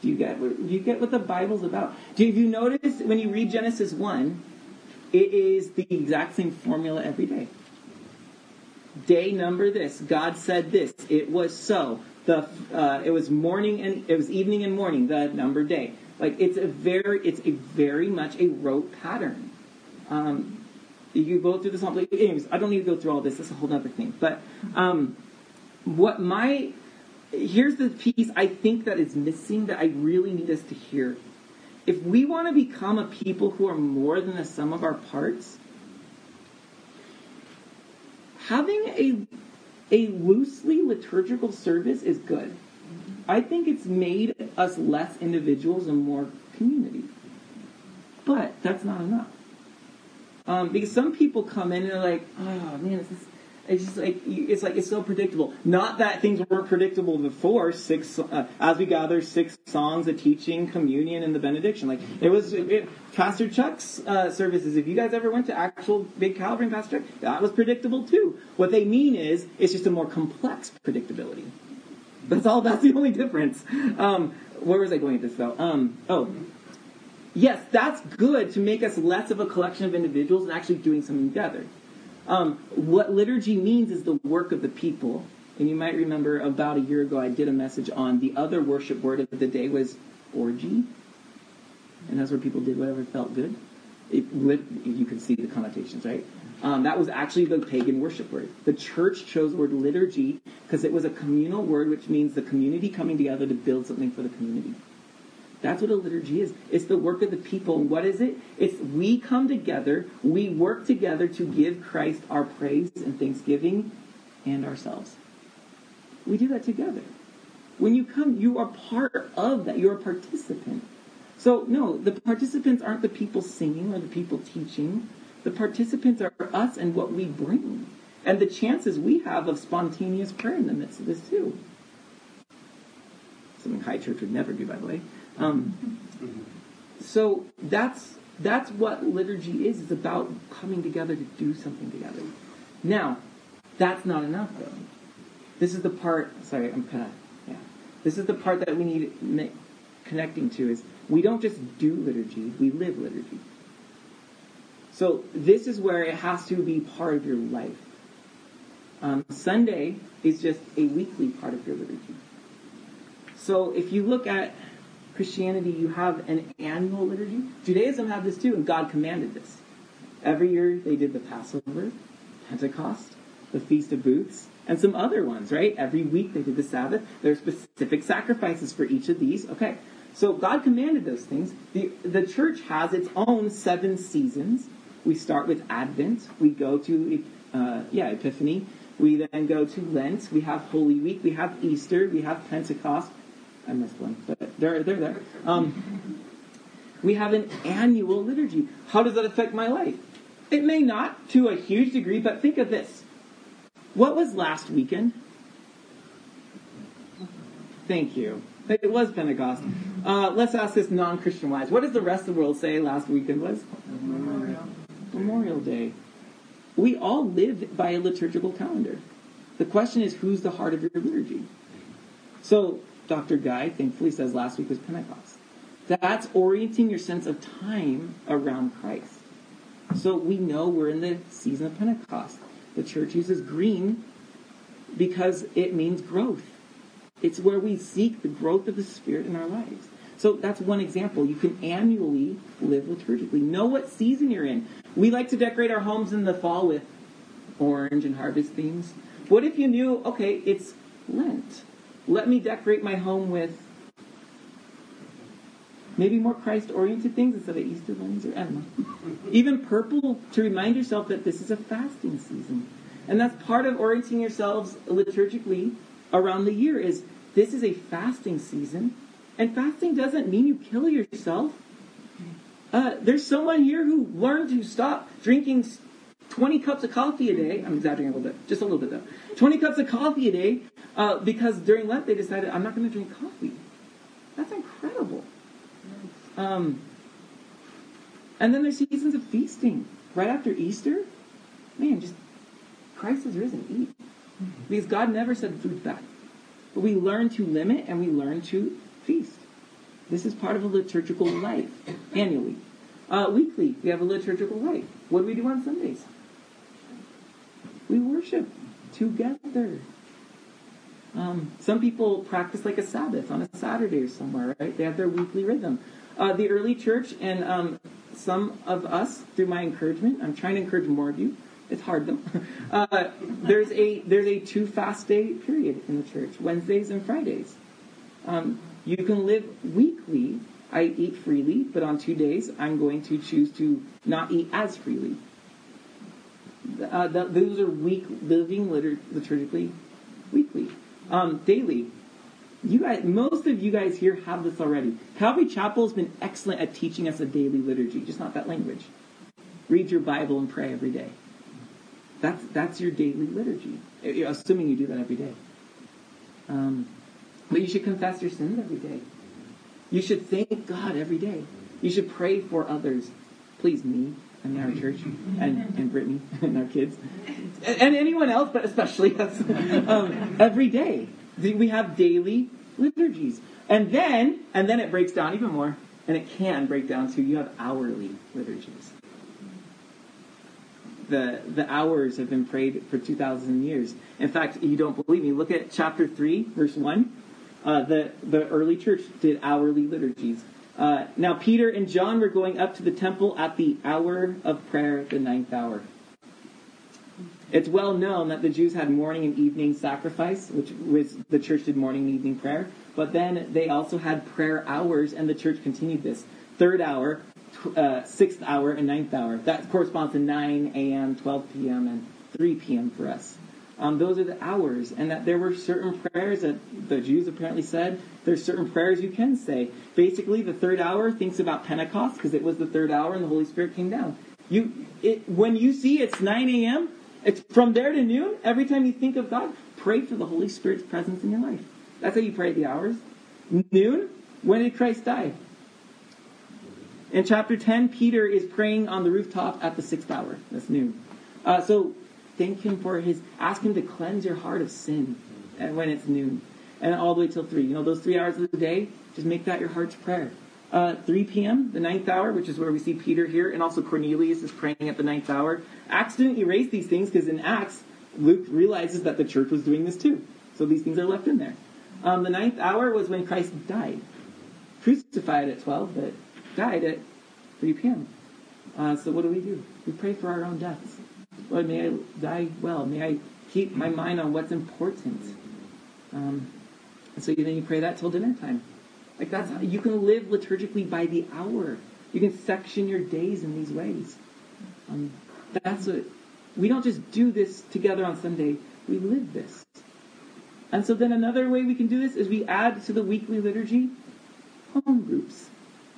Do you get what, do you get what the Bible's about? Do you notice when you read Genesis 1, it is the exact same formula every day. Day number this. God said this. It was so. The uh, it was morning and it was evening and morning. The number day. Like it's a very it's a very much a rote pattern. Um, you go through this whole. Anyways, I don't need to go through all this. That's a whole other thing. But um, what my here's the piece I think that is missing that I really need us to hear if we want to become a people who are more than the sum of our parts, having a a loosely liturgical service is good. I think it's made us less individuals and more community. But that's not enough. Um, because some people come in and they're like, oh man, is this it's just like it's like it's so predictable. Not that things weren't predictable before. Six uh, as we gather six songs, a teaching, communion, and the benediction. Like it was it, Pastor Chuck's uh, services. If you guys ever went to actual big Calvary, Pastor that was predictable too. What they mean is it's just a more complex predictability. That's all. That's the only difference. Um, where was I going with this though? Um, oh, yes, that's good to make us less of a collection of individuals and actually doing something together. Um, what liturgy means is the work of the people. And you might remember about a year ago, I did a message on the other worship word of the day was orgy. And that's where people did whatever felt good. It, you can see the connotations, right? Um, that was actually the pagan worship word. The church chose the word liturgy because it was a communal word, which means the community coming together to build something for the community. That's what a liturgy is. It's the work of the people. What is it? It's we come together, we work together to give Christ our praise and thanksgiving and ourselves. We do that together. When you come, you are part of that. You're a participant. So, no, the participants aren't the people singing or the people teaching. The participants are us and what we bring. And the chances we have of spontaneous prayer in the midst of this, too. Something High Church would never do, by the way. Um, so that's that's what liturgy is. It's about coming together to do something together. Now, that's not enough though. This is the part. Sorry, I'm kind of yeah. This is the part that we need connecting to is we don't just do liturgy, we live liturgy. So this is where it has to be part of your life. Um, Sunday is just a weekly part of your liturgy. So if you look at Christianity, you have an annual liturgy. Judaism had this too, and God commanded this. Every year they did the Passover, Pentecost, the Feast of Booths, and some other ones, right? Every week they did the Sabbath. There are specific sacrifices for each of these. Okay. So God commanded those things. The, the church has its own seven seasons. We start with Advent. We go to, uh, yeah, Epiphany. We then go to Lent. We have Holy Week. We have Easter. We have Pentecost. I missed one, but they're, they're there. Um, we have an annual liturgy. How does that affect my life? It may not to a huge degree, but think of this. What was last weekend? Thank you. It was Pentecost. Uh, let's ask this non-Christian wise. What does the rest of the world say last weekend was? Memorial. Memorial Day. We all live by a liturgical calendar. The question is, who's the heart of your liturgy? So Dr. Guy thankfully says last week was Pentecost. That's orienting your sense of time around Christ. So we know we're in the season of Pentecost. The church uses green because it means growth. It's where we seek the growth of the Spirit in our lives. So that's one example. You can annually live liturgically. Know what season you're in. We like to decorate our homes in the fall with orange and harvest themes. What if you knew, okay, it's Lent? Let me decorate my home with maybe more Christ oriented things instead of Easter bunnies or I don't know. Even purple to remind yourself that this is a fasting season. And that's part of orienting yourselves liturgically around the year is this is a fasting season. And fasting doesn't mean you kill yourself. Uh, there's someone here who learned to stop drinking 20 cups of coffee a day. I'm exaggerating a little bit, just a little bit though. 20 cups of coffee a day uh, because during Lent they decided, I'm not going to drink coffee. That's incredible. Um, and then there's seasons of feasting. Right after Easter, man, just Christ has risen. Eat. Because God never said food's bad. but we learn to limit and we learn to feast. This is part of a liturgical life annually. Uh, weekly, we have a liturgical life. What do we do on Sundays? We worship together. Um, some people practice like a Sabbath on a Saturday or somewhere, right? They have their weekly rhythm. Uh, the early church and um, some of us, through my encouragement, I'm trying to encourage more of you. It's hard though. Uh, there's a there's a two fast day period in the church, Wednesdays and Fridays. Um, you can live weekly. I eat freely, but on two days I'm going to choose to not eat as freely. Uh, those are week living litur- liturgically weekly. Um, daily, you guys, most of you guys here have this already. Calvary Chapel has been excellent at teaching us a daily liturgy, just not that language. Read your Bible and pray every day. That's that's your daily liturgy, assuming you do that every day. Um, but you should confess your sins every day. You should thank God every day. You should pray for others. Please, me and our church, and, and Brittany and our kids, and, and anyone else, but especially us, um, every day. We have daily liturgies. And then, and then it breaks down even more, and it can break down to you have hourly liturgies. The, the hours have been prayed for 2,000 years. In fact, you don't believe me. Look at chapter 3, verse 1. Uh, the, the early church did hourly liturgies. Uh, now, Peter and John were going up to the temple at the hour of prayer, the ninth hour. It's well known that the Jews had morning and evening sacrifice, which was the church did morning and evening prayer. But then they also had prayer hours, and the church continued this. Third hour, uh, sixth hour, and ninth hour. That corresponds to 9 a.m., 12 p.m., and 3 p.m. for us. Um, those are the hours, and that there were certain prayers that the Jews apparently said. There's certain prayers you can say. Basically, the third hour thinks about Pentecost because it was the third hour and the Holy Spirit came down. You, it, when you see it's 9 a.m., it's from there to noon. Every time you think of God, pray for the Holy Spirit's presence in your life. That's how you pray the hours. Noon, when did Christ die? In chapter 10, Peter is praying on the rooftop at the sixth hour. That's noon. Uh, so thank him for his, ask him to cleanse your heart of sin and when it's noon. And all the way till 3. You know, those three hours of the day, just make that your heart's prayer. Uh, 3 p.m., the ninth hour, which is where we see Peter here, and also Cornelius is praying at the ninth hour. Acts didn't erase these things because in Acts, Luke realizes that the church was doing this too. So these things are left in there. Um, the ninth hour was when Christ died. Crucified at 12, but died at 3 p.m. Uh, so what do we do? We pray for our own deaths. Lord, may I die well. May I keep my mind on what's important. Um, and so then you pray that till dinner time. Like that's how you can live liturgically by the hour. You can section your days in these ways. Um, that's what we don't just do this together on Sunday. We live this. And so then another way we can do this is we add to the weekly liturgy home groups,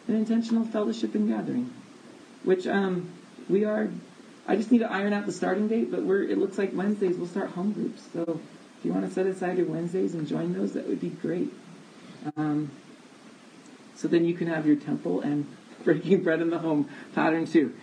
an intentional fellowship and gathering, which um, we are. I just need to iron out the starting date, but we're. It looks like Wednesdays we'll start home groups. So if you want to set aside your Wednesdays and join those, that would be great. Um, so then you can have your temple and breaking bread in the home pattern too.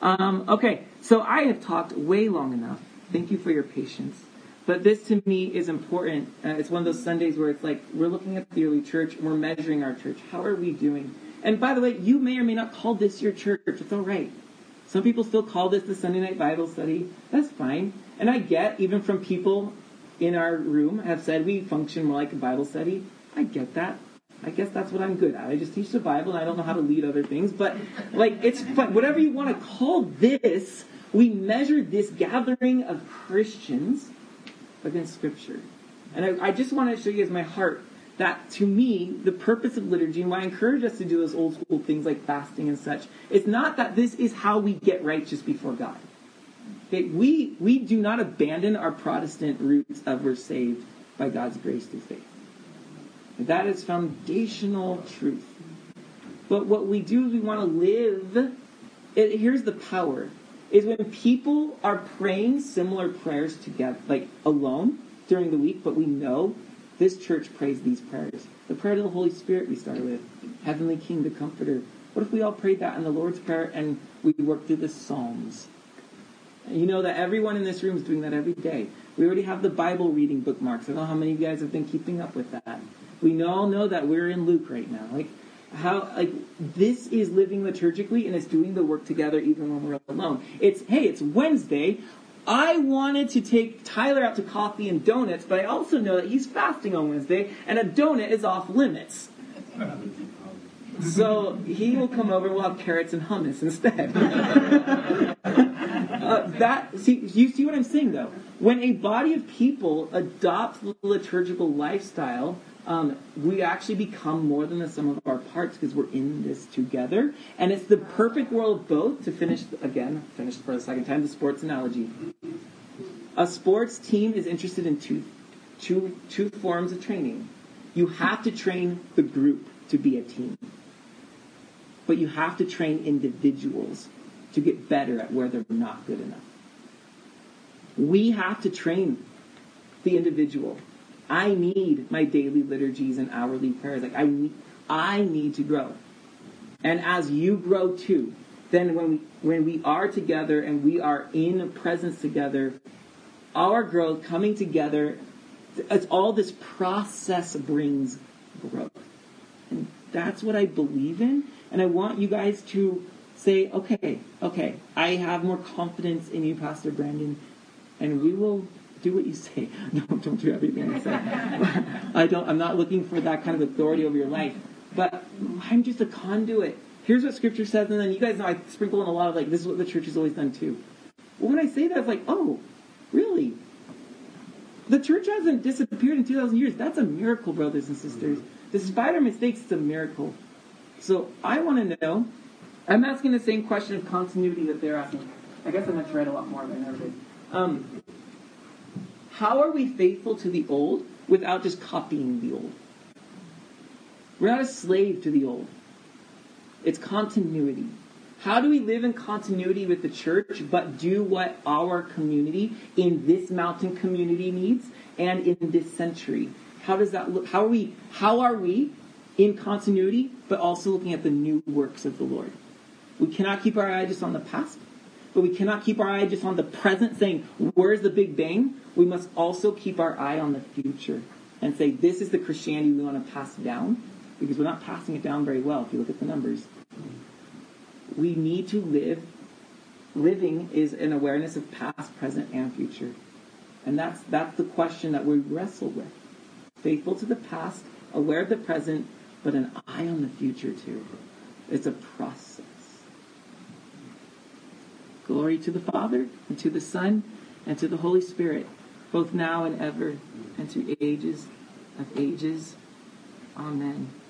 Um, okay, so I have talked way long enough. Thank you for your patience. But this to me is important. Uh, it's one of those Sundays where it's like we're looking at the early church and we're measuring our church. How are we doing? And by the way, you may or may not call this your church. It's all right. Some people still call this the Sunday night Bible study. That's fine. And I get, even from people in our room have said we function more like a Bible study. I get that. I guess that's what I'm good at. I just teach the Bible and I don't know how to lead other things. But like it's fun. Whatever you want to call this, we measure this gathering of Christians against Scripture. And I, I just want to show you as my heart that to me, the purpose of liturgy and why I encourage us to do those old school things like fasting and such, it's not that this is how we get righteous before God. Okay, we we do not abandon our Protestant roots of we're saved by God's grace through faith. That is foundational truth. But what we do is we want to live. It, here's the power: is when people are praying similar prayers together, like alone during the week, but we know this church prays these prayers. The prayer to the Holy Spirit we started with, Heavenly King, the Comforter. What if we all prayed that in the Lord's Prayer and we worked through the Psalms? You know that everyone in this room is doing that every day. We already have the Bible reading bookmarks. I don't know how many of you guys have been keeping up with that. We all know that we're in Luke right now. Like how like this is living liturgically and it's doing the work together even when we're alone. It's hey, it's Wednesday. I wanted to take Tyler out to coffee and donuts, but I also know that he's fasting on Wednesday and a donut is off limits. So he will come over and we'll have carrots and hummus instead. uh, that see you see what I'm saying though? When a body of people adopt the liturgical lifestyle, um, we actually become more than the sum of our parts because we're in this together. And it's the perfect world of both to finish, again, finish for the second time, the sports analogy. A sports team is interested in two, two, two forms of training. You have to train the group to be a team. But you have to train individuals to get better at where they're not good enough. We have to train the individual I need my daily liturgies and hourly prayers. Like I need, I need to grow. And as you grow too, then when we, when we are together and we are in presence together, our growth coming together, it's all this process brings growth. And that's what I believe in. And I want you guys to say, okay, okay, I have more confidence in you, Pastor Brandon, and we will do what you say. No, don't do everything I say. I don't. I'm not looking for that kind of authority over your life. But I'm just a conduit. Here's what Scripture says, and then you guys know I sprinkle in a lot of like, this is what the church has always done too. Well, when I say that, it's like, oh, really? The church hasn't disappeared in 2,000 years. That's a miracle, brothers and sisters. Despite our mistakes, it's a miracle. So I want to know. I'm asking the same question of continuity that they're asking. I guess I meant to write a lot more, but I never did. Um, how are we faithful to the old without just copying the old? We're not a slave to the old. It's continuity. How do we live in continuity with the church but do what our community in this mountain community needs and in this century? How does that look? How are we how are we in continuity but also looking at the new works of the Lord? We cannot keep our eye just on the past, but we cannot keep our eye just on the present saying, where's the big bang? We must also keep our eye on the future and say, this is the Christianity we want to pass down, because we're not passing it down very well if you look at the numbers. We need to live. Living is an awareness of past, present, and future. And that's, that's the question that we wrestle with. Faithful to the past, aware of the present, but an eye on the future too. It's a process. Glory to the Father, and to the Son, and to the Holy Spirit both now and ever, and to ages of ages. Amen.